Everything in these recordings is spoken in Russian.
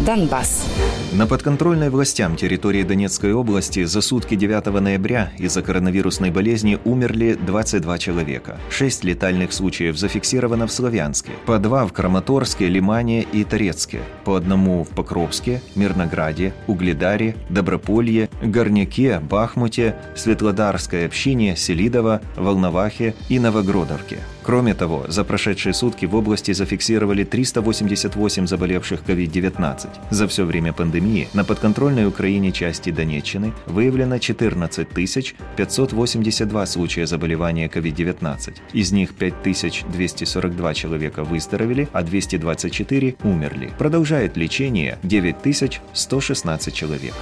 Донбасс. На подконтрольной властям территории Донецкой области за сутки 9 ноября из-за коронавирусной болезни умерли 22 человека. Шесть летальных случаев зафиксировано в Славянске, по два в Краматорске, Лимане и Торецке, по одному в Покровске, Мирнограде, Угледаре, Доброполье, Горняке, Бахмуте, Светлодарской общине, Селидово, Волновахе и Новогродовке. Кроме того, за прошедшие сутки в области зафиксировали 388 заболевших COVID-19. За все время пандемии на подконтрольной Украине части Донеччины выявлено 14 582 случая заболевания COVID-19. Из них 5242 человека выздоровели, а 224 умерли. Продолжает лечение 9116 человек.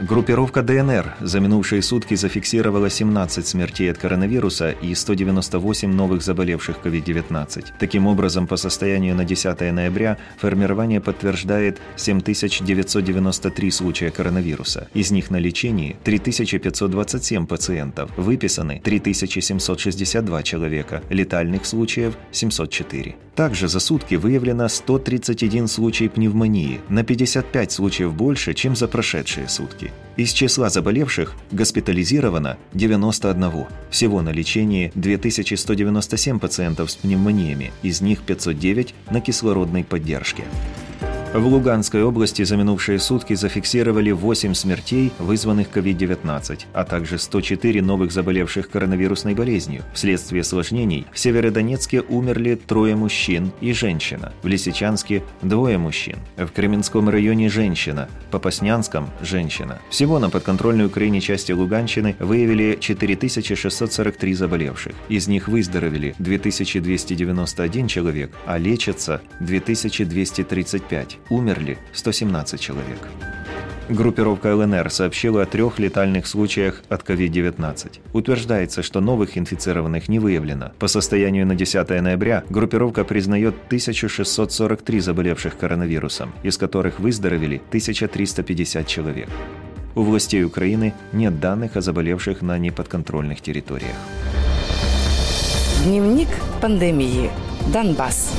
Группировка ДНР за минувшие сутки зафиксировала 17 смертей от коронавируса и 198 новых заболевших COVID-19. Таким образом, по состоянию на 10 ноября формирование подтверждает 7993 случая коронавируса. Из них на лечении 3527 пациентов, выписаны 3762 человека, летальных случаев 704. Также за сутки выявлено 131 случай пневмонии, на 55 случаев больше, чем за прошедшие сутки. Из числа заболевших госпитализировано 91. Всего на лечении 2197 пациентов с пневмониями, из них 509 на кислородной поддержке. В Луганской области за минувшие сутки зафиксировали 8 смертей, вызванных COVID-19, а также 104 новых заболевших коронавирусной болезнью. Вследствие осложнений в Северодонецке умерли трое мужчин и женщина, в Лисичанске – двое мужчин, в Кременском районе – женщина, в Попаснянском – женщина. Всего на подконтрольной Украине части Луганщины выявили 4643 заболевших. Из них выздоровели 2291 человек, а лечатся 2235 умерли 117 человек. Группировка ЛНР сообщила о трех летальных случаях от COVID-19. Утверждается, что новых инфицированных не выявлено. По состоянию на 10 ноября группировка признает 1643 заболевших коронавирусом, из которых выздоровели 1350 человек. У властей Украины нет данных о заболевших на неподконтрольных территориях. Дневник пандемии. Донбасс.